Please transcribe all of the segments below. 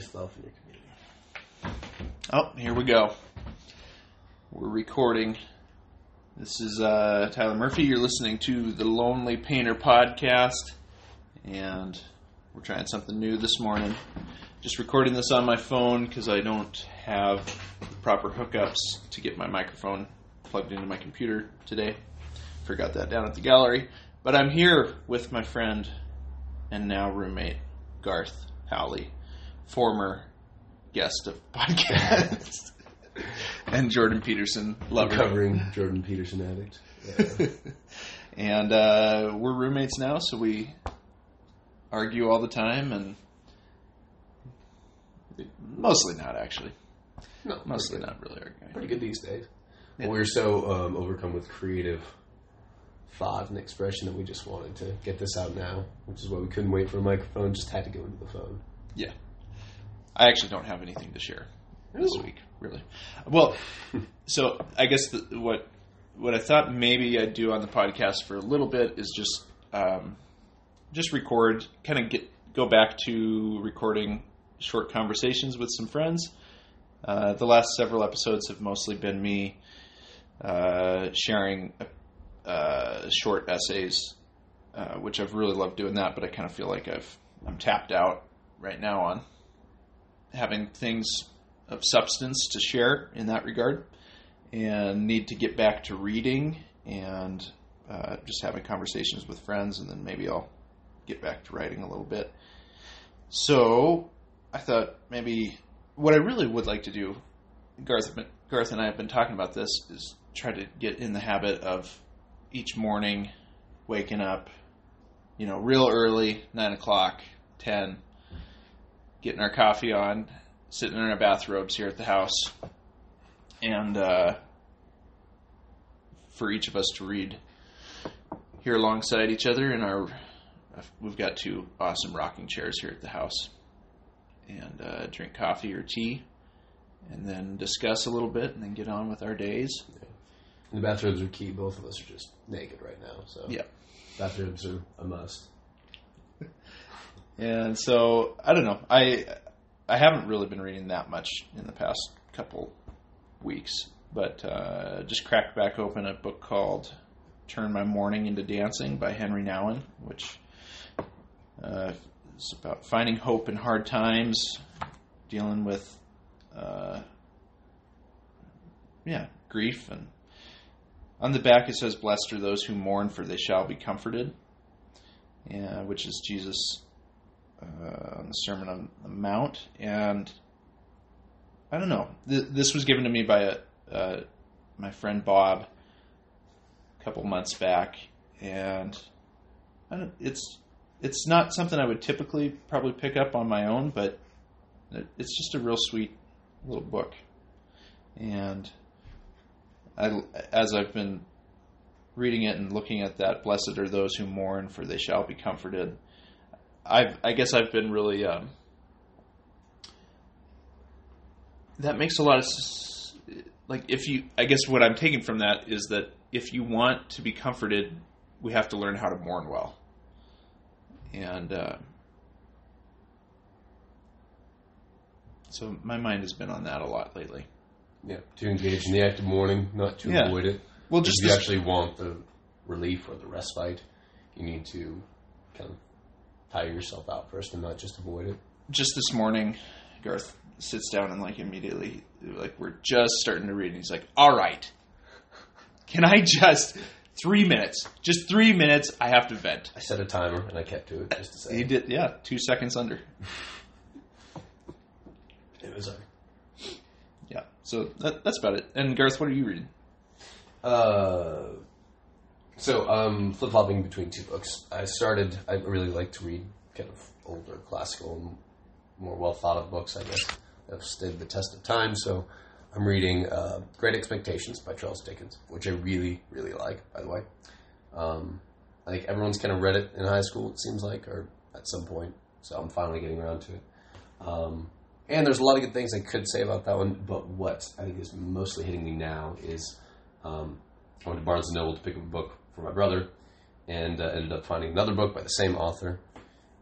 yourself and your community. Oh, here we go. We're recording. This is uh, Tyler Murphy. You're listening to the Lonely Painter podcast, and we're trying something new this morning. Just recording this on my phone because I don't have proper hookups to get my microphone plugged into my computer today. Forgot that down at the gallery. But I'm here with my friend and now roommate, Garth Howley, former guest of podcast, and Jordan Peterson, lover. Covering Jordan Peterson addict. Yeah. and uh, we're roommates now, so we argue all the time, and mostly not actually. no, Mostly not really arguing. good. Pretty good these days. Yeah. We're so um, overcome with creative thought and expression that we just wanted to get this out now, which is why we couldn't wait for a microphone. Just had to go into the phone. Yeah. I actually don't have anything to share this Ooh. week, really. Well, so I guess the, what what I thought maybe I'd do on the podcast for a little bit is just um, just record, kind of get go back to recording short conversations with some friends. Uh, the last several episodes have mostly been me uh, sharing uh, short essays, uh, which I've really loved doing that. But I kind of feel like I've I'm tapped out right now on having things of substance to share in that regard, and need to get back to reading and uh, just having conversations with friends, and then maybe I'll get back to writing a little bit. So I thought maybe what I really would like to do, Garth, Garth and I have been talking about this, is try to get in the habit of each morning waking up, you know, real early, nine o'clock, ten, getting our coffee on, sitting in our bathrobes here at the house, and uh, for each of us to read here alongside each other in our. We've got two awesome rocking chairs here at the house, and uh, drink coffee or tea, and then discuss a little bit, and then get on with our days. And the bathrobes are key. Both of us are just naked right now, so Yeah. bathrobes are a must. And so I don't know. I I haven't really been reading that much in the past couple weeks, but uh, just cracked back open a book called "Turn My Mourning into Dancing" by Henry Nouwen, which uh, is about finding hope in hard times, dealing with uh, yeah grief, and on the back it says, "Blessed are those who mourn, for they shall be comforted." Yeah, which is Jesus uh, on the Sermon on the Mount, and I don't know. Th- this was given to me by a, uh, my friend Bob a couple months back, and it's it's not something I would typically probably pick up on my own, but it, it's just a real sweet little book, and I as I've been reading it and looking at that, blessed are those who mourn, for they shall be comforted. I've, I guess I've been really. Um, that makes a lot of like if you. I guess what I'm taking from that is that if you want to be comforted, we have to learn how to mourn well. And uh, so my mind has been on that a lot lately. Yeah, to engage in the act of mourning, not to Yeah. avoid it. Well, just if you actually want the relief or the respite, you need to kind of tire yourself out first and not just avoid it. just this morning, Garth sits down and like immediately, like we're just starting to read, and he's like, "All right, can I just three minutes? Just three minutes. I have to vent." I set a timer and I kept to it just to say He did, yeah, two seconds under. it was. Uh, Yeah, so that, that's about it. And Garth, what are you reading? Uh, so I'm flip flopping between two books. I started. I really like to read kind of older, classical, and more well thought of books. I guess that have stood the test of time. So I'm reading uh, Great Expectations by Charles Dickens, which I really, really like. By the way, um, I think everyone's kind of read it in high school. It seems like, or at some point. So I'm finally getting around to it. Um, and there's a lot of good things I could say about that one, but what I think is mostly hitting me now is um, I went to Barnes & Noble to pick up a book for my brother and uh, ended up finding another book by the same author.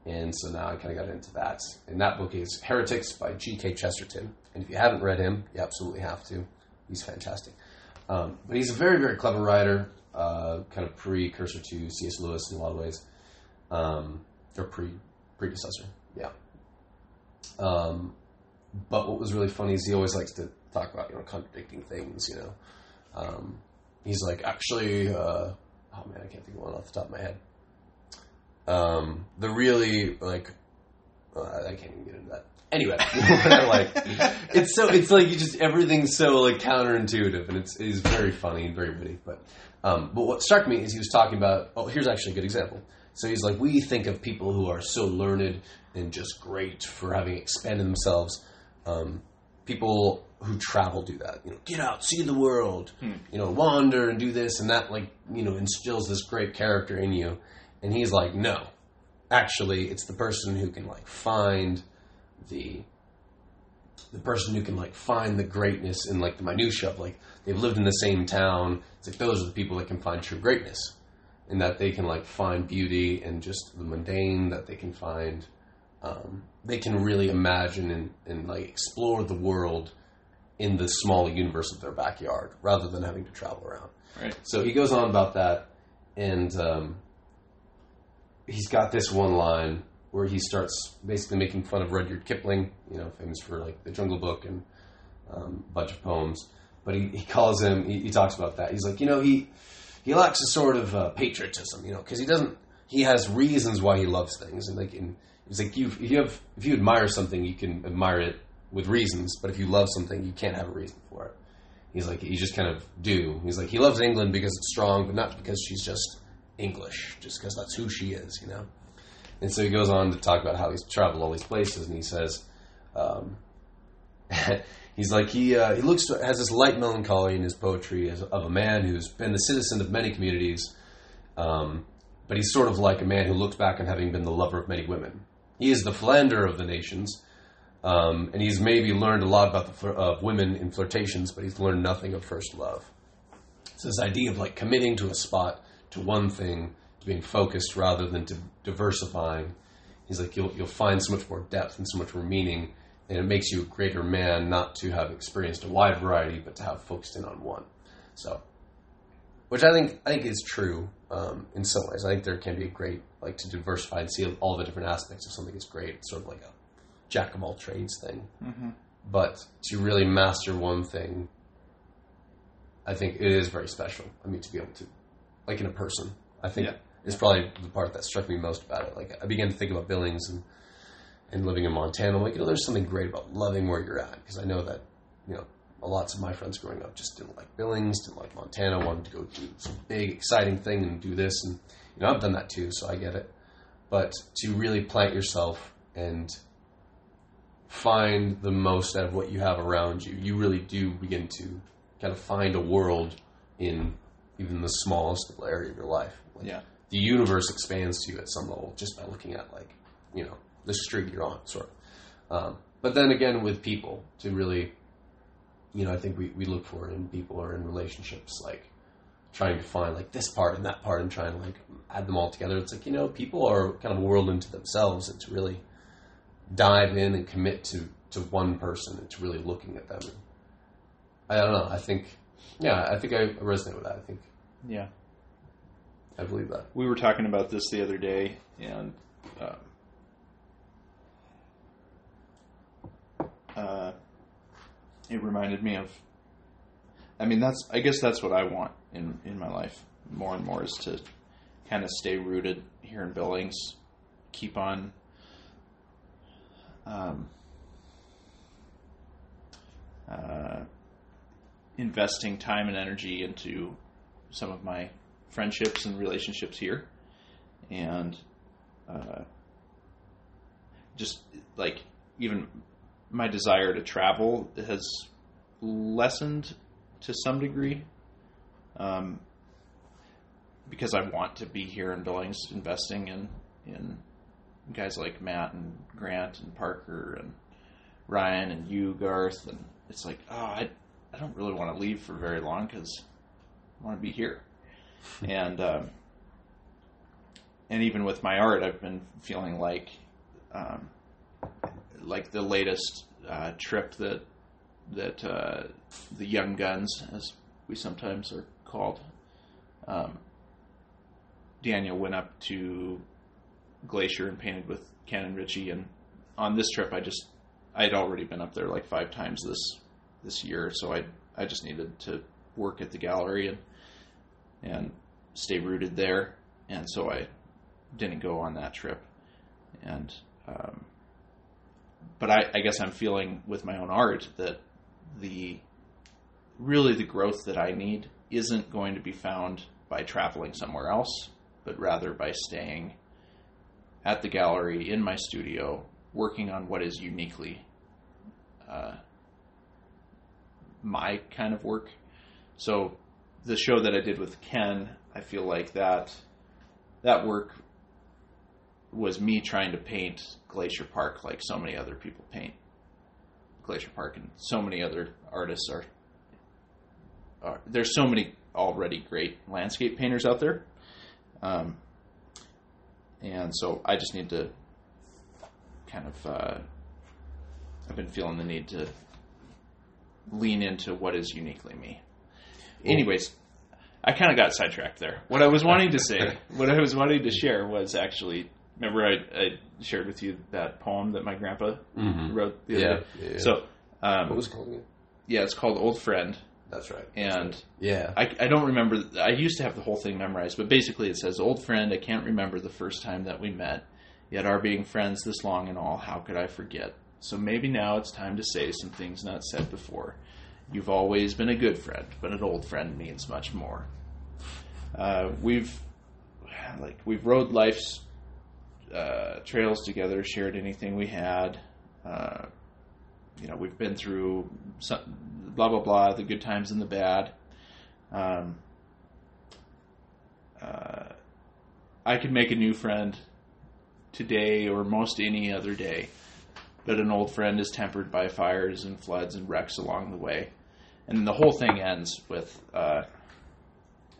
and so now I kind of got into that. And that book is Heretics by G.K. Chesterton. And if you haven't read him, you absolutely have to. He's fantastic. Um, but he's a very, very clever writer, uh, kind of precursor to C.S. Lewis in a lot of ways, um, or pre predecessor. Yeah. Um, but what was really funny is he always likes to talk about you know contradicting things. You know, um, he's like actually, uh, oh man, I can't think of one off the top of my head. Um, the really like, uh, I can't even get into that. Anyway, like it's so it's like you just everything's so like counterintuitive and it's it's very funny and very witty. But um, but what struck me is he was talking about. Oh, here's actually a good example. So he's like, we think of people who are so learned and just great for having expanded themselves. Um, people who travel do that. You know, get out, see the world. You know, wander and do this and that. Like you know, instills this great character in you. And he's like, no, actually, it's the person who can like find the the person who can like find the greatness in like the minutia of like they've lived in the same town. It's like those are the people that can find true greatness, and that they can like find beauty and just the mundane. That they can find, um, they can really imagine and, and like explore the world in the small universe of their backyard rather than having to travel around. Right. So he goes on about that, and um, he's got this one line where he starts basically making fun of Rudyard Kipling, you know, famous for like the Jungle Book and um, a bunch of poems. But he, he calls him. He, he talks about that. He's like, you know, he he lacks a sort of uh, patriotism, you know, because he doesn't. He has reasons why he loves things, and like, and he's like, you if you have if you admire something, you can admire it with reasons, but if you love something, you can't have a reason for it. He's like, you just kind of do. He's like, he loves England because it's strong, but not because she's just English, just because that's who she is, you know. And so he goes on to talk about how he's traveled all these places, and he says, um, he's like he uh, he looks has this light melancholy in his poetry as, of a man who's been the citizen of many communities, um, but he's sort of like a man who looks back on having been the lover of many women. He is the philanderer of the nations, um, and he's maybe learned a lot about the of women in flirtations, but he's learned nothing of first love. It's this idea of like committing to a spot, to one thing, to being focused rather than to diversifying. He's like you'll you'll find so much more depth and so much more meaning, and it makes you a greater man not to have experienced a wide variety, but to have focused in on one. So, which I think I think is true um, in some ways. I think there can be a great like to diversify and see all the different aspects of something is great. It's sort of like a jack of all trades thing. Mm-hmm. But to really master one thing, I think it is very special. I mean, to be able to, like in a person, I think Yeah. is probably the part that struck me most about it. Like I began to think about Billings and and living in Montana. I'm like, you know, there's something great about loving where you're at because I know that you know a lots of my friends growing up just didn't like Billings, didn't like Montana, wanted to go do some big exciting thing and do this, and you know I've done that too, so I get it. But to really plant yourself and find the most out of what you have around you, you really do begin to kind of find a world in even the smallest little area of your life. Like, Yeah. The universe expands to you at some level just by looking at like, you know, the street you're on, sort of. Um, but then again, with people, to really, you know, I think we, we look for in people or in relationships, like trying to find like this part and that part and trying to like add them all together. It's like, you know, people are kind of a world into themselves It's really dive in and commit to, to one person and to really looking at them. I don't know. I think, yeah, I think I resonate with that. I think Yeah. I believe that. We were talking about this the other day, and um, uh, it reminded me of. I mean, that's. I guess that's what I want in in my life more and more is to kind of stay rooted here in Billings, keep on. Um, uh, investing time and energy into some of my friendships and relationships here, and uh, just like even my desire to travel has lessened to some degree, um, because I want to be here in Billings, investing in in guys like Matt and Grant and Parker and Ryan and you, Garth, and it's like, oh, I I don't really want to leave for very long because I want to be here. And um, and even with my art, I've been feeling like, um, like the latest uh, trip that that uh, the young guns, as we sometimes are called, um, Daniel went up to Glacier and painted with Canon and Richie, and on this trip, I just I had already been up there like five times this this year, so I I just needed to work at the gallery and and stay rooted there, and so I didn't go on that trip, and um, but I, I guess I'm feeling with my own art that the really the growth that I need isn't going to be found by traveling somewhere else, but rather by staying at the gallery in my studio, working on what is uniquely uh, my kind of work. So the show that I did with Ken, I feel like that that work was me trying to paint Glacier Park like so many other people paint Glacier Park, and so many other artists are. are there's so many already great landscape painters out there, um, and so I just need to kind of. Uh, I've been feeling the need to lean into what is uniquely me. Anyways, I kind of got sidetracked there. What I was wanting to say, what I was wanting to share was actually remember I, I shared with you that poem that my grandpa Mhm. wrote the Yeah, other day. yeah, yeah. So What um, was it called again? yeah, it's called Old Friend, That's right. and Yeah. I, I don't remember. I used to have the whole thing memorized, but basically it says, "Old friend, I can't remember the first time that we met. Yet our being friends this long and all, how could I forget? So maybe now it's time to say some things not said before. You've always been a good friend, but an old friend means much more. Uh, we've like we've rode life's uh, trails together, shared anything we had. Uh, you know, we've been through some, blah blah blah, the good times and the bad. Um, uh, I could make a new friend today or most any other day, but an old friend is tempered by fires and floods and wrecks along the way. And the whole thing ends with uh,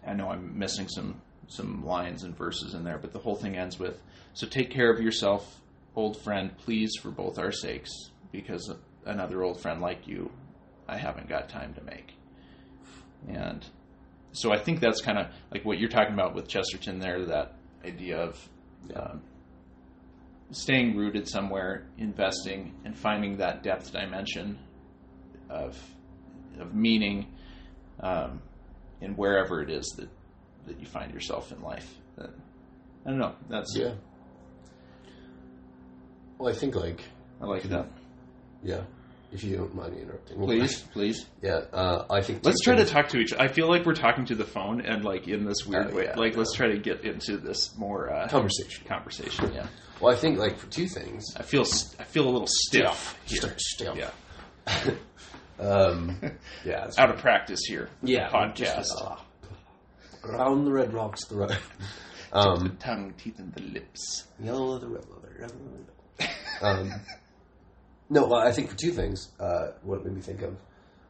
I know I'm missing some some lines and verses in there, but the whole thing ends with so take care of yourself, old friend, please, for both our sakes, because another old friend like you, I haven't got time to make. And so I think that's kind of like what you're talking about with Chesterton there, that idea of um, staying rooted somewhere, investing, and finding that depth dimension of of meaning um, in wherever it is that that you find yourself in life. That, I don't know. That's Yeah. Well, I think like I like that. yeah. If you don't mind me interrupting, Please, please. Yeah. Uh, I think Let's try to talk to each. I feel like we're talking to the phone and like in this weird Oh, way. yeah, like let's try to get into this more uh, conversation. conversation. Yeah. Well, I think like for two things. I feel I feel a little stiff here. Stiff, stiff. Yeah. Um, yeah. Out of practice here. yeah. Podcast. just, ah. Around the red rocks, the road. Um, Tongue, teeth, and the lips. Yellow red red leather. Um, no, well, I think for two things, uh, what it made me think of.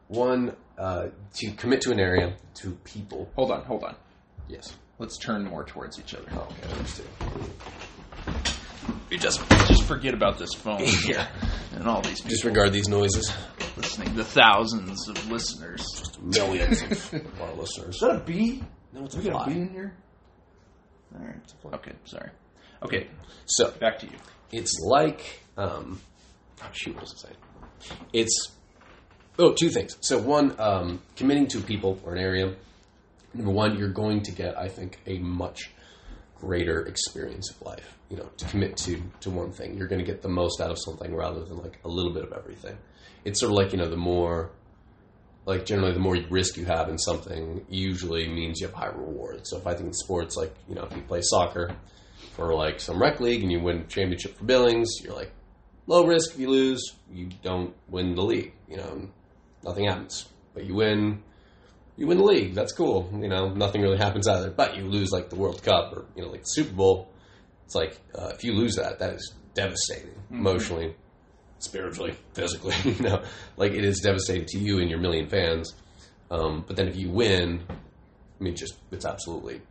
One, uh, to commit to an area, to people. Hold on, hold on. Yes. Let's turn more towards each other. Oh, okay, understood. You just just forget about this phone Yeah. and all these people Disregard these noises. listening. The thousands of listeners. Millions of our listeners. Is that a bee? No, it's a We got a fly. bee in here. All right. Okay. Sorry. Okay. So, Back to you. it's like, um, oh, what was saying? It's, oh, two things. So, one, um, committing to people or an area. Number one, you're going to get, I think, a much greater experience of life. You know, to commit to to one thing, you're going to get the most out of something rather than like a little bit of everything. It's sort of like you know, the more, like generally, the more risk you have in something, usually means you have high reward. So if I think in sports, like you know, if you play soccer for like some rec league and you win championship for Billings, you're like low risk. If you lose, you don't win the league. You know, nothing happens. But you win, you win the league. That's cool. You know, nothing really happens either. But you lose like the World Cup or you know, like the Super Bowl. It's like uh, if you lose that, that is devastating emotionally, spiritually, physically. You know, like it is devastating to you and your million fans. Um, but then if you win, I mean, just it's absolutely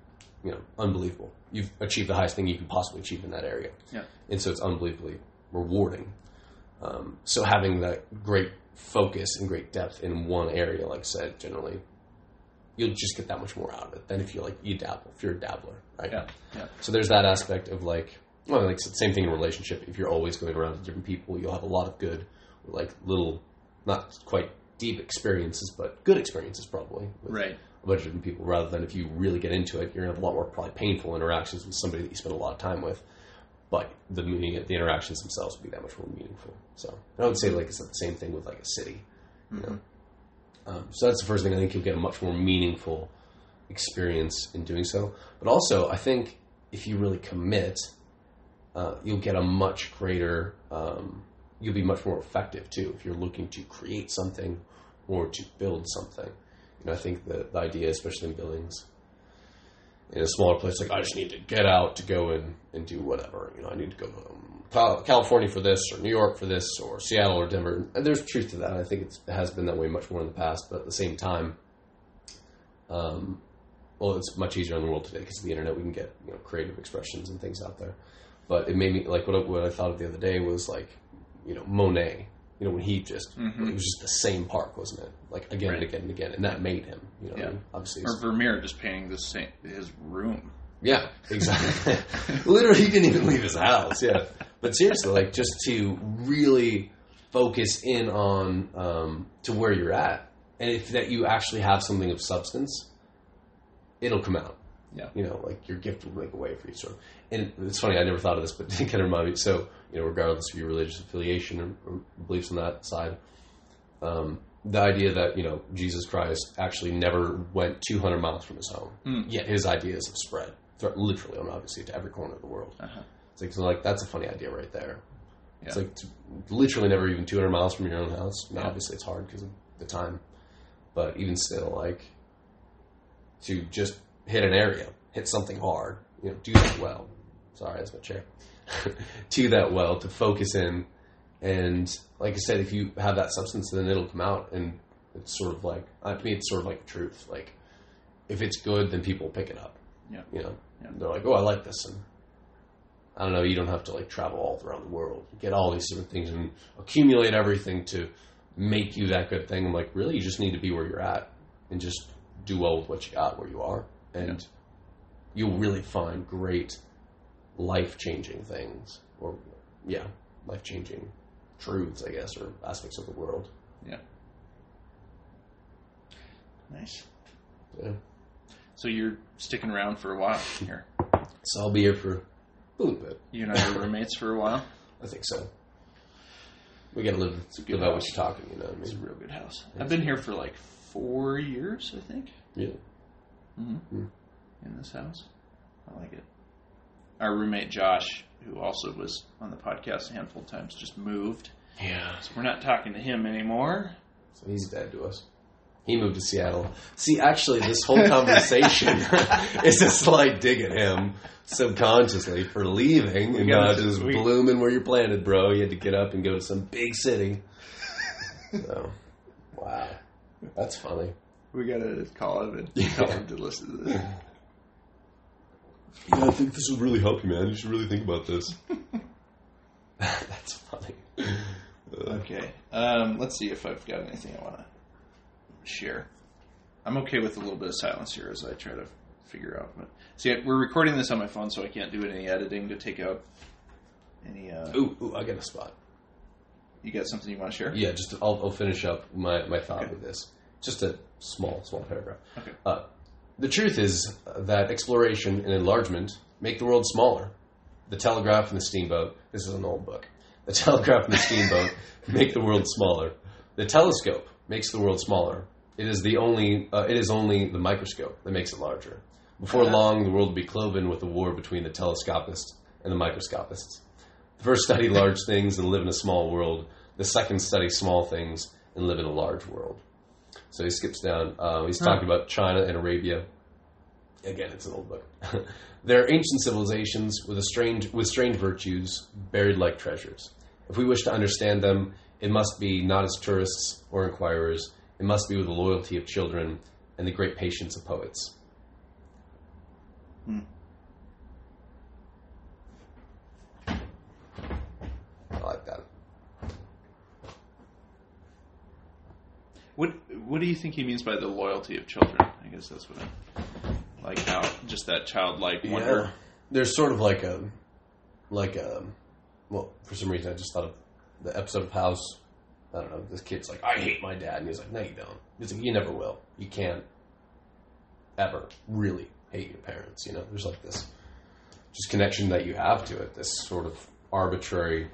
you know unbelievable. You've achieved the highest thing you can possibly achieve in that area, Yeah. and so it's unbelievably rewarding. Um, so having that great focus and great depth in one area, like I said, generally, you'll just get that much more out of it than if you like you dabble. If you're a dabbler, right? Yeah. Yeah. So there's that aspect of like, well, like same thing in relationship. If you're always going around to different people, you'll have a lot of good, like little, not quite deep experiences, but good experiences probably. With Right. A bunch of different people, rather than if you really get into it, you're gonna have a lot more probably painful interactions with somebody that you spend a lot of time with. But the meaning, the interactions themselves would be that much more meaningful. So I would say like it's the same thing with like a city. You know? Um, so that's the first thing. I think you'll get a much more meaningful experience in doing so. But also, I think if you really commit, uh, you'll get a much greater. Um, you'll be much more effective too if you're looking to create something or to build something. You know, I think the, the idea, especially in buildings, in a smaller place, like I just need to get out to go and, and do whatever. You know, I need to go to um, California for this, or New York for this, or Seattle or Denver. And there's truth to that. I think it has been that way much more in the past, but at the same time, um, well, it's much easier in the world today because of the internet. We can get you know creative expressions and things out there. But it made me like what I, what I thought of the other day was like, you know, Monet. You know, when he just it was just the same park, wasn't it? Like again and again and again, and that made him. You know, Yeah. obviously. Or Vermeer just painting the same his room. Yeah, exactly. Literally, he didn't even leave his house. Yeah, but seriously, like just to really focus in on um, to where you're at, and if that you actually have something of substance, it'll come out. Yeah. You know, like your gift will make a way for you. Sort of. And it's funny, I never thought of this, but it kind of remind me. So, you know, regardless of your religious affiliation or, or beliefs on that side, um, the idea that you know Jesus Christ actually never went 200 miles from his home, yet his ideas have spread literally and obviously to every corner of the world. Uh-huh. It's like, so like that's a funny idea right there. It's like to, literally never even 200 miles from your own house. Now, Yeah. obviously, it's hard because of the time, but even still, like to just hit an area, hit something hard, you know, do that well. Sorry, that's my chair. do that well to focus in, and like I said, if you have that substance, then it'll come out, and it's sort of like uh, to me, it's sort of like truth. Like if it's good, then people will pick it up. Yeah. You know, Yeah. they're like, oh, I like this, and I don't know. You don't have to like travel all around the world, get all these different things, and accumulate everything to make you that good thing. I'm like, really, you just need to be where you're at and just do well with what you got where you are, and you'll really find great life changing things, or yeah, life changing truths, I guess, or aspects of the world. Yeah. Nice. Yeah. So you're sticking around for a while here. So I'll be here for a little bit. You and I are roommates for a while. I think so. We gotta live, good live out what house. you're talking. You know I It's a real good house. I've been here for like four years, I think, Yeah. Mm-hmm. in this house. I like it. Our roommate Josh, who also was on the podcast a handful of times, just moved. Yeah. So we're not talking to him anymore. So he's dead to us. He moved to Seattle. See, actually, this whole conversation is a slight dig at him subconsciously for leaving and not just- just we- blooming where you're planted, bro. You had to get up and go to some big city. So, wow. That's funny. We gotta call him and tell him to listen to this. Yeah, I think this would really help you, man. You should really think about this. That's funny. Uh, Okay. Um, let's see if I've got anything I want to share. I'm okay with a little bit of silence here as I try to figure out. But see, we're recording this on my phone, so I can't do any editing to take out any. Uh, ooh, ooh, I got a spot. you got something you want to share? Yeah, just I'll, I'll finish up my, my thought Okay. with this. Just a small, small paragraph. Okay. Uh, the truth is that exploration and enlargement make the world smaller. The telegraph and the steamboat. This is an old book. The telegraph and the steamboat make the world smaller. The telescope makes the world smaller. It is the only. Uh, it is only the microscope that makes it larger. Before long, the world will be cloven with a war between the telescopists and the microscopists. The first study large things and live in a small world. The second study small things and live in a large world. So he skips down. Uh, he's talking about China and Arabia. Again, it's an old book. They're ancient civilizations with a strange with strange virtues, buried like treasures. If we wish to understand them, it must be not as tourists or inquirers. It must be with the loyalty of children and the great patience of poets. Hmm. I like that. What do you think he means by the loyalty of children? I guess that's what I like. How just that childlike wonder. There's sort of like a, like a, well, for some reason I just thought of the episode of House. I don't know. This kid's like, I hate my dad, and he's like, No, you don't. He's like, You never will. You can't ever really hate your parents. You know, there's like this just connection that you have to it. This sort of arbitrary.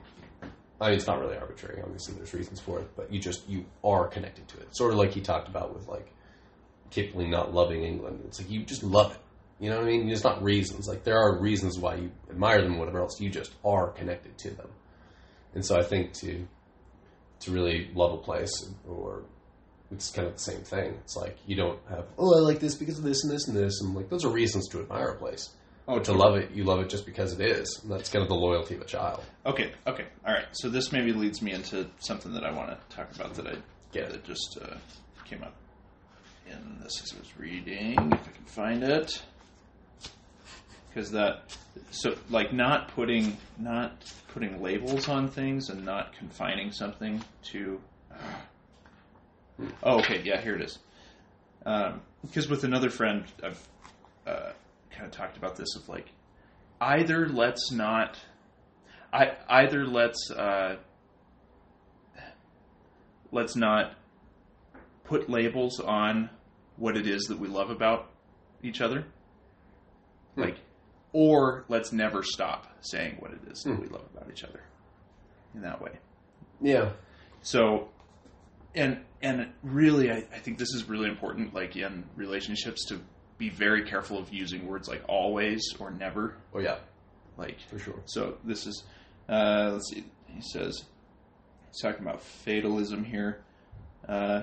I mean, it's not really arbitrary. Obviously, there's reasons for it, but you just you are connected to it. Sort of like he talked about with like Kipling not loving England. It's like you just love it. You know what I mean? It's not reasons. Like there are reasons why you admire them, whatever else. You just are connected to them, and so I think to to really love a place or it's kind of the same thing. It's like you don't have oh I like this because of this and this and this and like those are reasons to admire a place. Oh, to love it, you love it just because it is. And that's kind of the loyalty of a child. Okay, okay, all right. So this maybe leads me into something that I want to talk about that I Yeah. that just uh, came up in this as I was reading. If I can find it, because that so like not putting not putting labels on things and not confining something to. Uh, oh, okay, yeah, here it is. Because with another friend, I've uh, kind of talked about this of like either let's not I either let's uh, let's not put labels on what it is that we love about each other, like, or let's never stop saying what it is that we love about each other in that way. Yeah. So, and and really, I, I think this is really important, like in relationships, to be very careful of using words like always or never. Oh yeah, Like for sure. so this is, uh, let's see, he says, he's talking about fatalism here. Uh,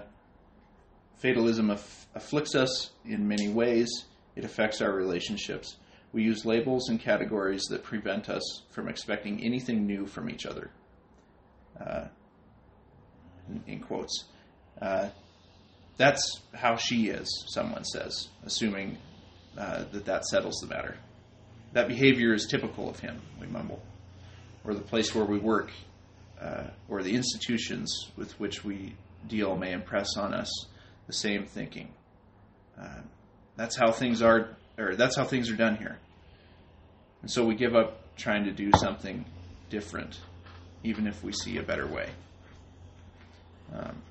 fatalism aff- afflicts us in many ways, it affects our relationships. We use labels and categories that prevent us from expecting anything new from each other. Uh, in, in quotes. Uh, that's how she is, someone says, assuming uh, that that settles the matter. That behavior is typical of him, we mumble. Or the place where we work, uh, or the institutions with which we deal may impress on us the same thinking. Uh, that's how things are, or that's how things are done here. And so we give up trying to do something different, even if we see a better way. Um,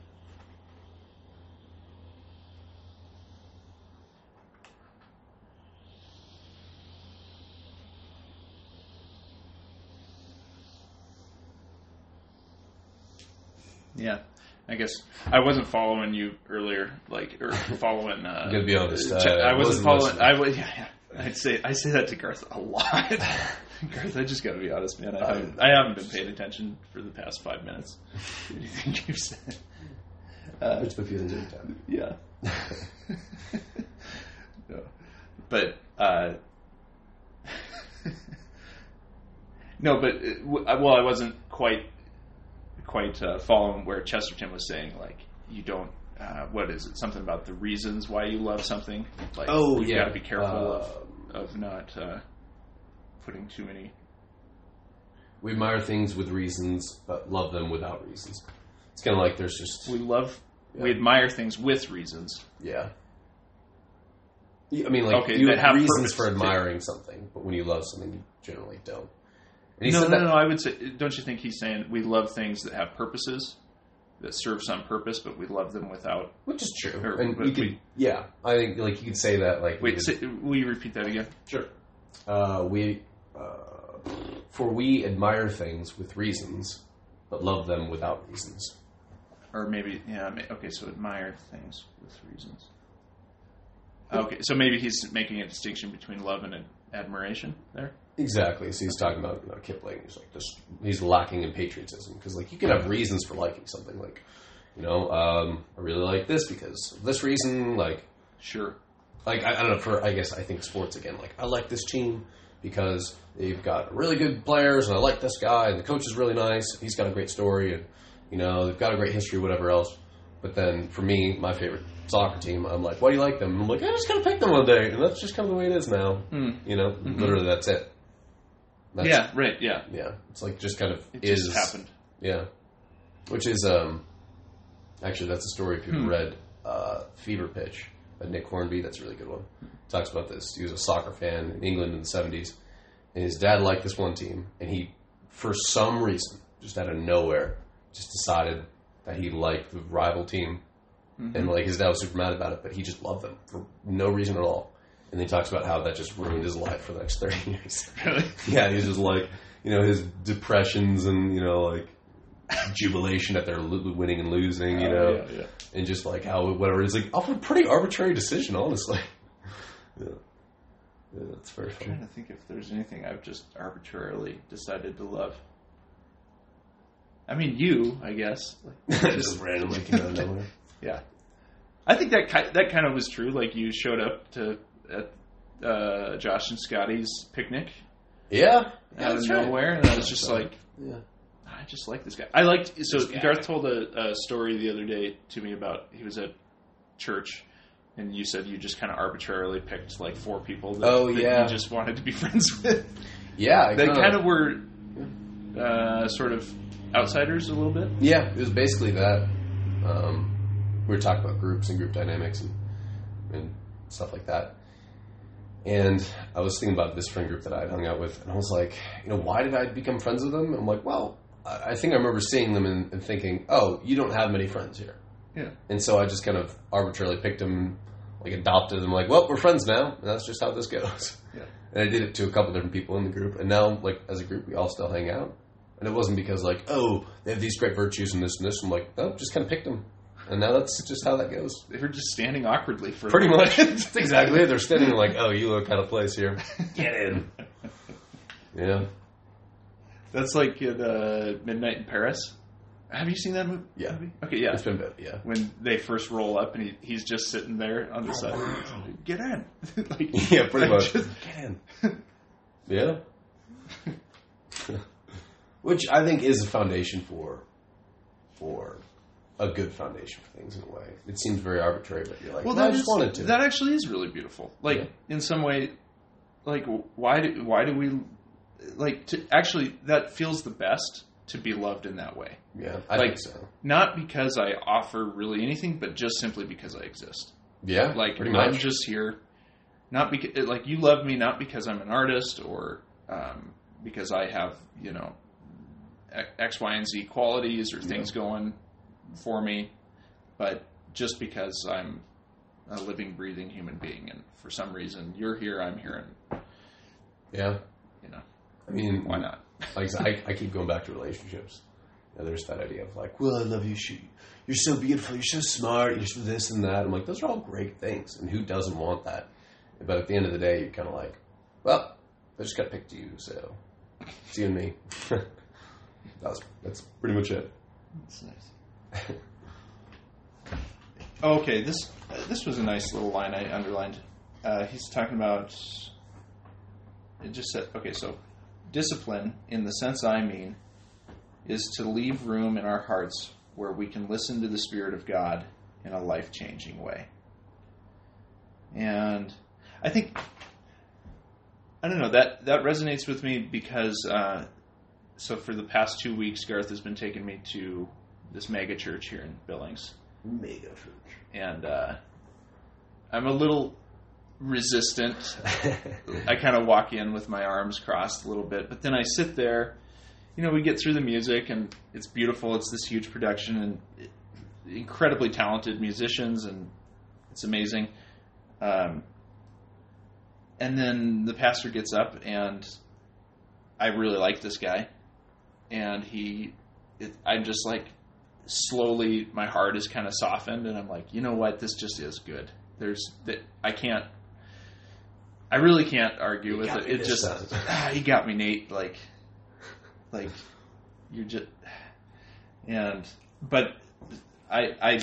Yeah, I guess I wasn't following you earlier, like or following. Uh, I'm gonna be honest, uh, I I wasn't wasn't following. listening. I would. Yeah, yeah. I'd say I say that to Garth a lot. Garth, I just got to be honest, man. I haven't, I haven't been paying attention for the past five minutes. to Anything you've said? Uh, It's my feelings yeah. no. But uh, no, but uh, well, I wasn't quite quite uh, following where Chesterton was saying like you don't. Uh, what is it? Something about the reasons why you love something. Like Oh, you've yeah. got to be careful of of not uh, putting too many. We admire things with reasons, but love them without reasons. It's kind of like there's just We love. We admire things with reasons. yeah. Yeah, I mean, like Okay, you have reasons for admiring something, but when you love something, you generally don't. No, no, that, no. I would say, don't you think he's saying we love things that have purposes, that serve some purpose, but we love them without. which is true. Or- and you could, we- yeah, I think like you could say that like Wait, say, will you repeat that again? Sure. Uh, we, uh, for we admire things with reasons, but love them without reasons. Or maybe, yeah. Okay, so admire things with reasons. Okay, so maybe he's making a distinction between love and admiration there. Exactly. So he's talking about you know, Kipling. He's like just he's lacking in patriotism because like you can have reasons for liking something. Like you know, um, I really like this because of this reason. Like Sure. like I, I don't know. For I guess I think sports again. Like I like this team because they've got really good players, and I like this guy, and the coach is really nice. He's got a great story, and you know they've got a great history, whatever else. But then for me, my favorite soccer team, I'm like, why do you like them? And I'm like, I just kind of picked them one day, and that's just kind of the way it is now. Mm. You know, literally that's it. That's, yeah, right. Yeah, yeah. It's like just kind of it is just happened. Yeah, which is um, actually that's a story. If you've read uh, Fever Pitch by Nick Hornby, that's a really good one. Talks about this. He was a soccer fan in England in the seventies, and his dad liked this one team, and he, for some reason, just out of nowhere, just decided that he liked the rival team, and like his dad was super mad about it, but he just loved them for no reason at all. And he talks about how that just ruined his life for the next thirty years. Really? Yeah, he's just like, you know, his depressions and, you know, like jubilation that they're winning and losing, you oh, know, Oh, yeah, yeah. and just like how, whatever. It's like often a pretty arbitrary decision, honestly. Yeah. Yeah, that's very I'm funny. trying to think if there's anything I've just arbitrarily decided to love. I mean, you, I guess. Like, just randomly came out of nowhere. yeah, I think that ki- that kind of was true. Like you showed up to at uh, Josh and Scotty's picnic Yeah. yeah out of right. nowhere, and I was just like, Yeah. I just like this guy. I liked so Garth told a, a story the other day to me about he was at church. And you said you just kind of arbitrarily picked like four people that, Oh, that yeah. you just wanted to be friends with. Yeah. They kinda- kind of were uh, sort of outsiders a little bit. Yeah, it was basically that. Um, we were talking about groups and group dynamics and, and stuff like that. And I was thinking about this friend group that I had hung out with, and I was like, you know, why did I become friends with them? I'm like, well, I I think I remember seeing them and, and thinking, oh, you don't have many friends here. Yeah. And so I just kind of arbitrarily picked them, like adopted them, like, well, we're friends now, and that's just how this goes. Yeah. And I did it to a couple different people in the group, and now, like, as a group, we all still hang out. And it wasn't because, like, oh, they have these great virtues and this and this. I'm like, no, just kind of picked them. And now that's just how that goes. They were just standing awkwardly for Pretty much. That's exactly. They're standing like, oh, you look out of place here. Get in. Yeah. That's like in uh, Midnight in Paris. Have you seen that movie? Yeah. movie? Okay, yeah. It's been bad, yeah. when they first roll up and he, he's just sitting there on the side. Get in. like, Yeah, pretty much. just- Get in. Yeah. Which I think is a foundation for for a good foundation for things in a way. It seems very arbitrary, but you're like, well, well, I that just is- wanted to. That actually is really beautiful. Like Yeah. in some way, like why do why do we like to actually that feels the best to be loved in that way. yeah, I like- think so. Not because I offer really anything, but just simply because I exist. Yeah, Like I'm just here, not because like you love me not because I'm an artist or um, because I have you know X, Y, and Z qualities or things going for me, but just because I'm a living, breathing human being, and for some reason you're here, I'm here, and yeah, you know I mean, why not? Like I, I keep going back to relationships. There's that idea of like, well, I love you. She, you're so beautiful. You're so smart. You're so this and that. I'm like, those are all great things, and who doesn't want that? But at the end of the day, you're kind of like, well, I just got picked you, so it's you and me. that was, that's pretty much it. That's nice. Okay, this this was a nice little line I underlined. Uh, he's talking about. It just said okay. So, discipline, in the sense I mean, is to leave room in our hearts where we can listen to the Spirit of God in a life changing way. And I think I don't know that that resonates with me because uh, so for the past two weeks, Garth has been taking me to this mega church here in Billings, Mega church. and uh, I'm a little resistant. I kind of walk in with my arms crossed a little bit, but then I sit there. You know, we get through the music, and it's beautiful. It's this huge production, and it, incredibly talented musicians, and it's amazing. Um, and then the pastor gets up, and I really like this guy, and he, it, I'm just like, slowly, my heart is kind of softened, and I'm like, you know what, this just is good. There's that I can't, I really can't argue You with it. It just, ah, you got me, Nate. Like, like you're just, and but I, I,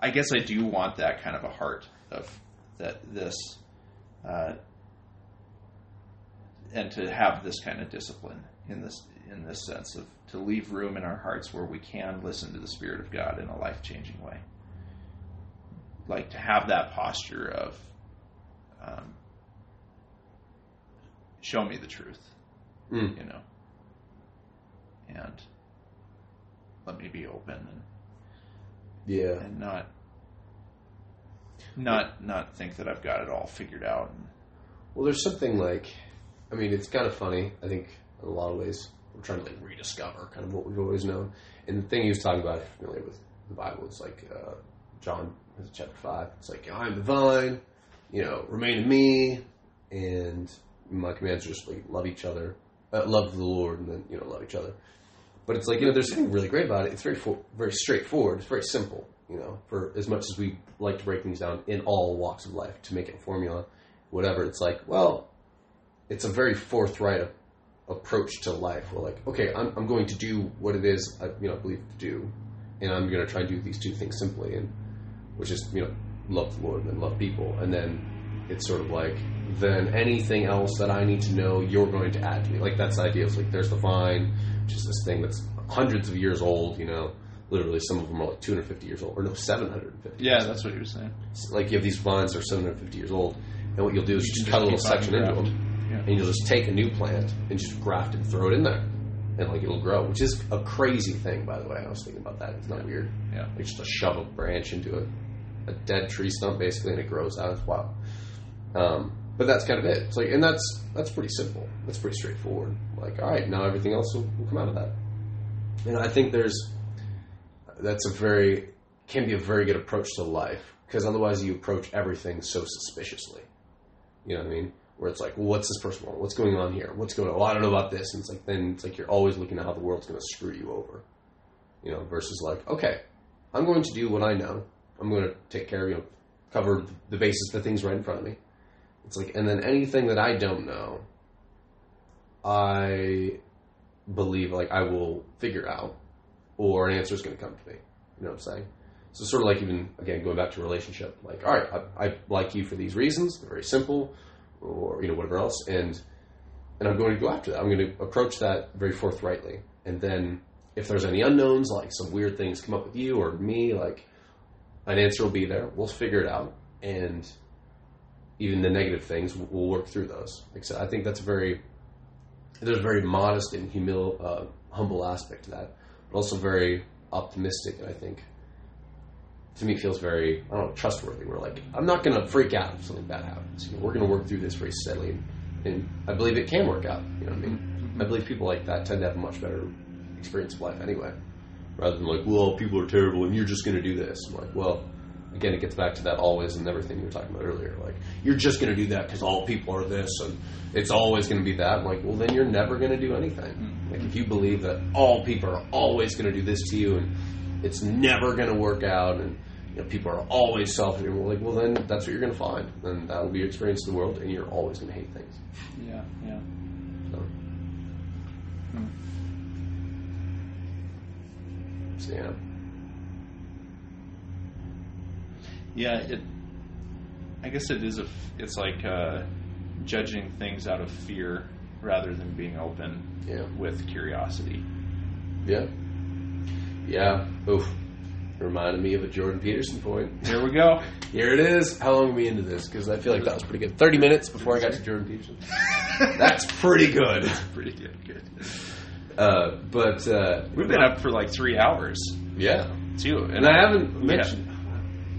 I guess I do want that kind of a heart of that this, uh, and to have this kind of discipline in this in this sense of to leave room in our hearts where we can listen to the Spirit of God in a life changing way. Like to have that posture of um, show me the truth, Mm. you know, and let me be open and Yeah. and not not not think that I've got it all figured out. And, Well, there's something like, I mean, it's kind of funny. I think in a lot of ways we're trying to like rediscover kind of what we've always known. And the thing he was talking about, if you're familiar with the Bible, it's like uh, John chapter five. It's like I'm the vine, you know, remain in me, and my commands are just like love each other, uh, love the Lord, and then you know love each other. But it's like you know, there's something really great about it. It's very fo- very straightforward. It's very simple. You know, for as much as we like to break things down in all walks of life to make it a formula, whatever. It's like, well, it's a very forthright approach to life. We're like, okay, I'm, I'm going to do what it is I you know believe to do, and I'm going to try and do these two things simply, and which is you know love the Lord and then love people, and then it's sort of like then anything else that I need to know, you're going to add to me. Like that's the idea. It's like there's the vine, which is this thing that's hundreds of years old. You know, literally some of them are like 250 years old, or no, 750. yeah, that's what he was saying. Like you have these vines that are 750 years old, and what you'll do is you just just cut a little section into them, Yeah. and you'll just take a new plant and just graft it and throw it in there, and like it'll grow, which is a crazy thing, by the way. I was thinking about that. It's not weird. Yeah. Like just to shove a branch into a, a dead tree stump, basically, and it grows out. It's wild. Um, but that's kind of it. It's like, and that's that's pretty simple. That's pretty straightforward. Like, all right, now everything else will, will come out of that. And I think there's that's a very can be a very good approach to life because otherwise you approach everything so suspiciously. You know what I mean? Where it's like, well, what's this person want? What's going on here? What's going on? Well, I don't know about this. And it's like then it's like you're always looking at how the world's going to screw you over. You know, versus like, okay, I'm going to do what I know. I'm going to take care of you cover the basis, the things right in front of me. It's like, and then anything that I don't know, I believe like I will figure out, or an answer is going to come to me. You know what I'm saying? So sort of like even again going back to relationship, like all right, I, I like you for these reasons. They're very simple, or you know whatever else, and and I'm going to go after that. I'm going to approach that very forthrightly, and then if there's any unknowns, like some weird things come up with you or me, like an answer will be there. We'll figure it out, and even the negative things, we'll work through those. I think that's a very there's a very modest and humil, uh, humble aspect to that, but also very optimistic. I think to me feels very I don't know trustworthy. We're like I'm not going to freak out if something bad happens. You know, we're going to work through this very steadily, and, and I believe it can work out. You know what I mean? I believe people like that tend to have a much better experience of life anyway, rather than like, well, people are terrible and you're just going to do this. I'm like, well, again, it gets back to that always and everything you were talking about earlier. Like, you're just going to do that because all people are this and it's always going to be that. I'm like, well, then you're never going to do anything. Mm-hmm. Like, if you believe that all people are always going to do this to you and it's never going to work out and you know, people are always selfish, and we're like, well, then that's what you're going to find. And that will be your experience in the world and you're always going to hate things. Yeah, yeah. So. So, yeah. Yeah, it. I guess it is a. It's like uh, judging things out of fear rather than being open Yeah. with curiosity. Yeah. Yeah. Oof. Reminded me of a Jordan Peterson point. Here we go. Here it is. How long are we into this? Because I feel like that was pretty good. 30 minutes before I got to Jordan Peterson. That's pretty good. Pretty good. Good. Uh, but, uh, We've been up for like three hours Yeah. too, And I haven't mentioned.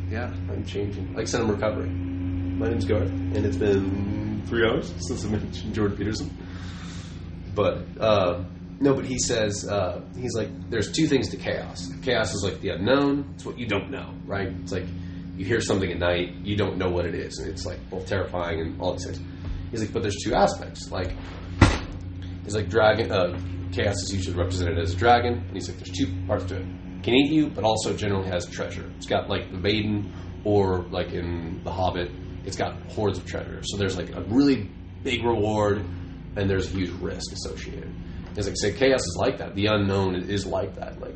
Yeah. I'm changing. Like I said, I'm recovering. My name's Garth, and it's been three hours since I mentioned Jordan Peterson. But uh, no, but he says uh, he's like, there's two things to chaos. Chaos is like the unknown. It's what you don't know, right? It's like you hear something at night, you don't know what it is, and it's like both terrifying and all these things. He's like, but there's two aspects. Like he's like dragon. Uh, chaos is usually represented as a dragon, and he's like, there's two parts to it. Can eat you, but also generally has treasure. It's got like the maiden, or like in The Hobbit, it's got hordes of treasure. So there's like a really big reward, and there's a huge risk associated. It's like say chaos is like that. The unknown is like that. Like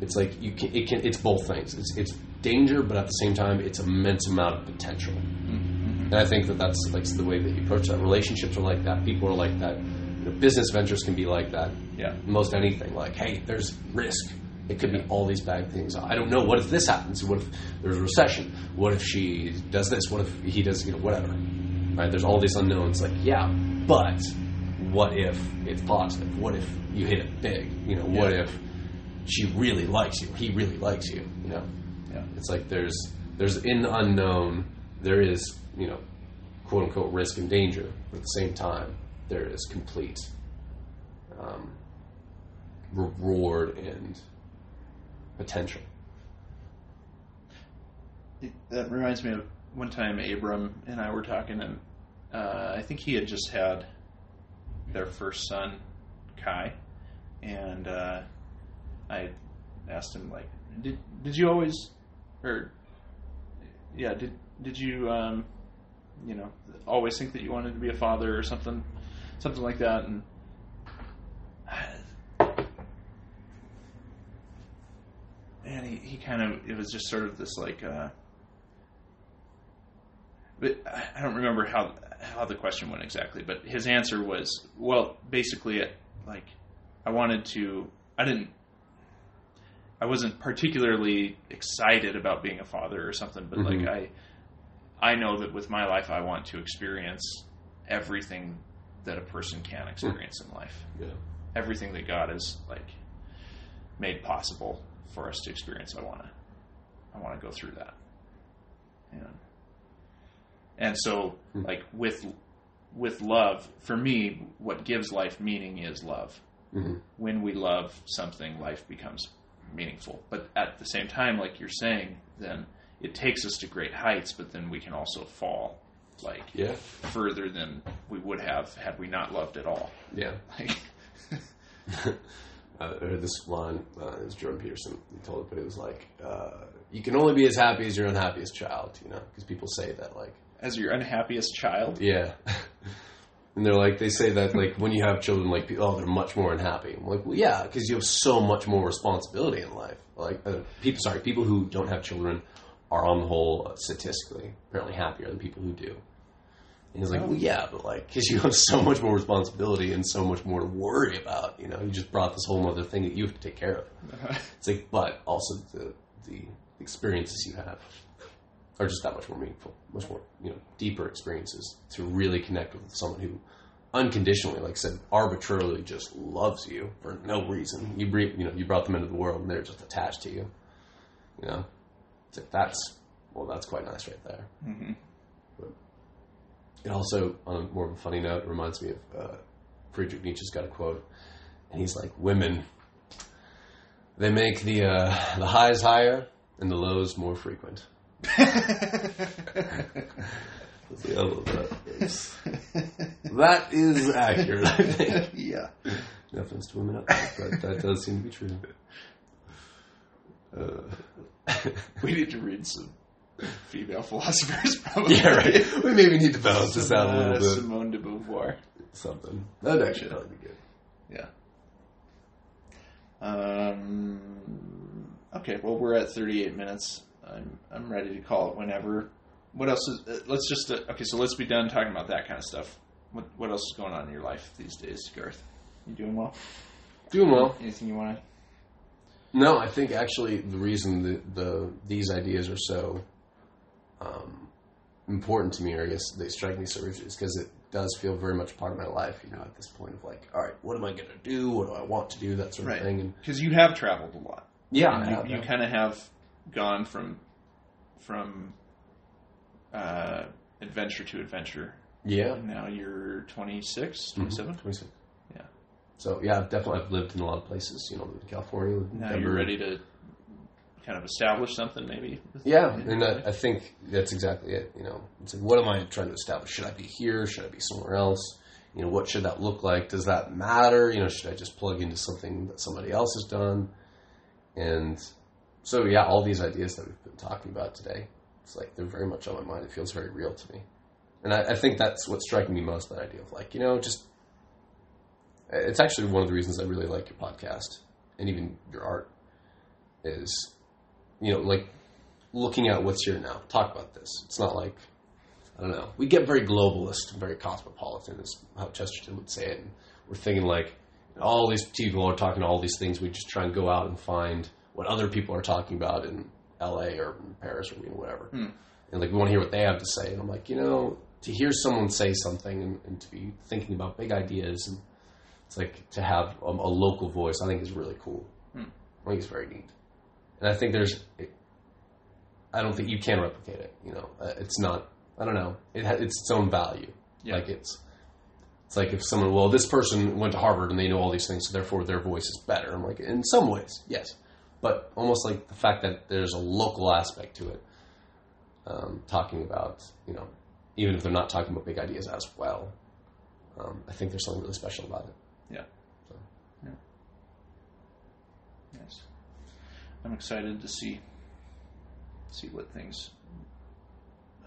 it's like you can it can it's both things. It's it's danger, but at the same time, it's immense amount of potential. Mm-hmm, mm-hmm. And I think that that's like the way that you approach that. Relationships are like that. People are like that. You know, business ventures can be like that. Yeah. Most anything, like, hey, there's risk. It could be all these bad things. I don't know. What if this happens? What if there's a recession? What if she does this? What if he does, you know, whatever. Right? There's all these unknowns. Like, yeah, but what if it's positive? What if you hit it big? You know, what Yeah. if she really likes you? He really likes you. You know, Yeah. it's like there's there's in the unknown there is you know quote unquote risk and danger, but at the same time there is complete um, reward and potential. It, that reminds me of one time Abram and I were talking, and uh, I think he had just had their first son, Kai, and uh, I asked him like, "Did did you always, or yeah, did did you um, you know always think that you wanted to be a father or something, something like that?" And and he, he kind of it was just sort of this like uh but I don't remember how how the question went exactly but his answer was well basically it, like I wanted to I didn't I wasn't particularly excited about being a father or something but Mhm. like I I know that with my life I want to experience everything that a person can experience in life Yeah. everything that God has like made possible for us to experience. I want to, I want to go through that. And, and so, Hmm. like with with love, for me, what gives life meaning is love. hmm When we love something, life becomes meaningful. But at the same time, like you're saying, then it takes us to great heights, but then we can also fall like Yeah. further than we would have had we not loved at all. Yeah. Like, I heard this line. Uh, it was Jordan Peterson. He told it, but it was like, uh, "You can only be as happy as your unhappiest child." You know, because people say that, like, as your unhappiest child. yeah, and they're like, they say that, like, when you have children, like, oh, they're much more unhappy. I'm like, well, yeah, because you have so much more responsibility in life. Like, uh, people, sorry, people who don't have children are on the whole uh, statistically apparently happier than people who do. And he's like, well, yeah, but like, because you have so much more responsibility and so much more to worry about. You know, you just brought this whole other thing that you have to take care of. It's like, but also the the experiences you have are just that much more meaningful, much more you know deeper experiences to really connect with someone who unconditionally, like I said, arbitrarily just loves you for no reason. You bring, you know, you brought them into the world and they're just attached to you. You know, it's like that's well, that's quite nice right there. hmm But it also, on a more of a funny note, reminds me of uh, Friedrich Nietzsche's got a quote, and he's like, "Women, they make the uh, the highs higher and the lows more frequent." Yeah, I love that. Is accurate, I think. yeah. No offense to women out there, but that does seem to be true. Uh, We need to read some female philosophers, probably. yeah, right. We maybe need to balance this out a uh, little bit. Simone de Beauvoir. Something that'd actually probably be good. Yeah. Um. Okay. Well, we're at 38 minutes. I'm I'm ready to call it whenever. What else is? Uh, let's just uh, okay. So let's be done talking about that kind of stuff. What What else is going on in your life these days, Garth? You doing well? Doing well. Anything you want to? No, I think actually the reason that the these ideas are so um, important to me, or I guess they strike me so rigid, is because it does feel very much part of my life. You know, at this point of like, all right, what am I going to do? What do I want to do? That sort Right. of thing. And Because you have traveled a lot. yeah, you, you kind of have gone from from uh, adventure to adventure. yeah, now you're 26, Mm-hmm. 27. 26. Yeah. So yeah, I've definitely I've lived in a lot of places. You know, lived in California. lived Now Denver. you're ready to kind of establish something, maybe. Yeah, and I, I think that's exactly it. You know, it's like, what am I trying to establish? Should I be here? Should I be somewhere else? You know, what should that look like? Does that matter? You know, should I just plug into something that somebody else has done? And so, yeah, all these ideas that we've been talking about today, it's like they're very much on my mind. It feels very real to me, and I, I think that's what's striking me most. That idea of like, you know, just uh, it's actually one of the reasons I really like your podcast and even your art is you know, like looking at what's here now. Talk about this. It's not like I don't know. We get very globalist and very cosmopolitan, is how Chesterton would say it. And we're thinking like all these people are talking all these things. We just try and go out and find what other people are talking about in L.A. or Paris or you know, whatever. Hmm. And like we want to hear what they have to say. And I'm like, you know, to hear someone say something and, and to be thinking about big ideas and it's like to have a, a local voice. I think is really cool. Hmm. I think it's very neat. And I think there's, I don't think you can replicate it. You know, uh, it's not. I don't know. It ha- it's its own value. Yeah. Like it's, it's like if someone, well, this person went to Harvard and they know all these things, so therefore their voice is better. I'm like, in some ways, yes, but almost like the fact that there's a local aspect to it, um, talking about, you know, even if they're not talking about big ideas as well, um, I think there's something really special about it. Yeah. So. Yeah. Yes. I'm excited to see see what things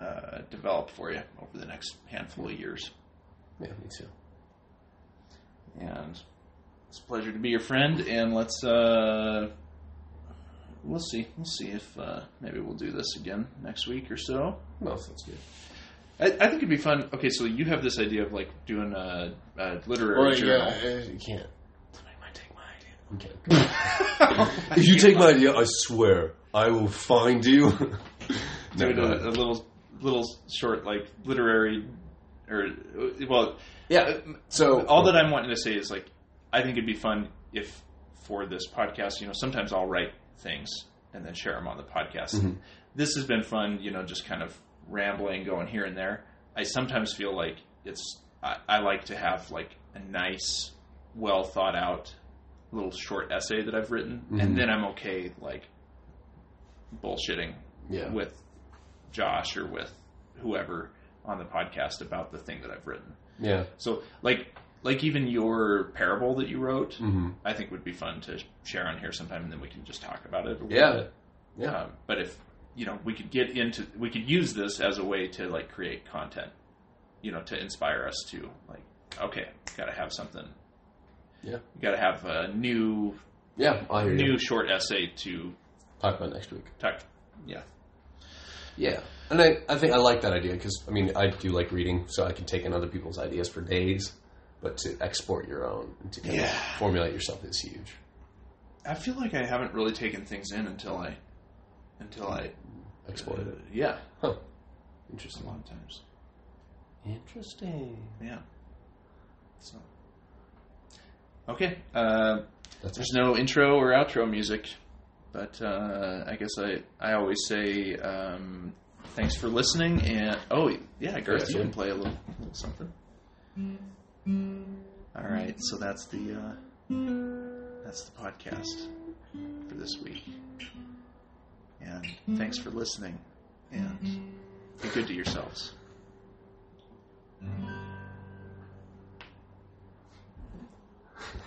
uh, develop for you over the next handful of years. Yeah, me too. And it's a pleasure to be your friend. And let's uh, we'll see we'll see if uh, maybe we'll do this again next week or so. No, that's good. I, I think it'd be fun. Okay, so you have this idea of like doing a, a literary Well, journal. yeah, uh, you can't. Somebody might take my idea. I'm kidding. if you take my idea, I swear I will find you. no, doing go a, a little little short like literary or well yeah. So all that I'm wanting to say is like I think it'd be fun if for this podcast you know sometimes I'll write things and then share them on the podcast. Mhm. This has been fun you know just kind of rambling going here and there. I sometimes feel like it's I, I like to have like a nice well thought out little short essay that I've written Mhm. and then I'm okay like bullshitting yeah. with Josh or with whoever on the podcast about the thing that I've written. yeah. So like like even your parable that you wrote, hmm I think would be fun to share on here sometime, and then we can just talk about it. A Yeah. bit. Yeah. Um, but if you know, we could get into, we could use this as a way to like create content, you know, to inspire us to like, okay, got to have something. Yeah. got to have a new Yeah. I hear new you. short essay to Talk about next week. talk. Yeah, Yeah. And I, I think I like that idea because I mean I do like reading, so I can take in other people's ideas for days, but to export your own and to kind Yeah. of formulate yourself is huge. I feel like I haven't really taken things in until I, until I, Export uh, it. yeah, Huh. a Interesting. lot of times. Interesting. Yeah. So. Okay. Uh, That's there's no intro or outro music, but uh, I guess I I always say um, thanks for listening and oh yeah, Garth, Yeah, you can play a little, little something. All right, so that's the uh, that's the podcast for this week, and thanks for listening, and be good to yourselves.